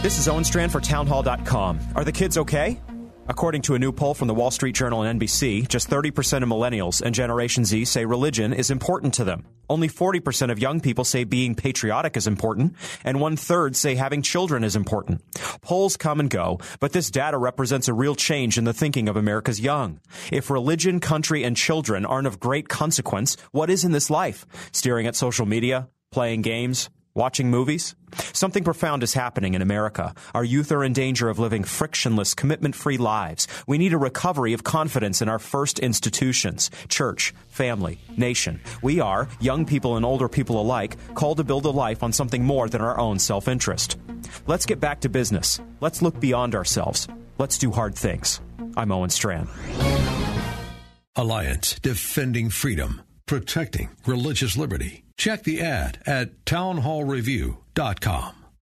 This is Owen Strachan for townhall.com. Are the kids okay? According to a new poll from the Wall Street Journal and NBC, just 30% of millennials and Generation Z say religion is important to them. Only 40% of young people say being patriotic is important, and one third say having children is important. Polls come and go, but this data represents a real change in the thinking of America's young. If religion, country, and children aren't of great consequence, what is in this life? Staring at social media? Playing games? Watching movies? Something profound is happening in America. Our youth are in danger of living frictionless, commitment free lives. We need a recovery of confidence in our first institutions church, family, nation. We are, young people and older people alike, called to build a life on something more than our own self interest. Let's get back to business. Let's look beyond ourselves. Let's do hard things. I'm Owen Strachan. Alliance Defending Freedom, Protecting Religious Liberty. Check the ad at townhallreview.com.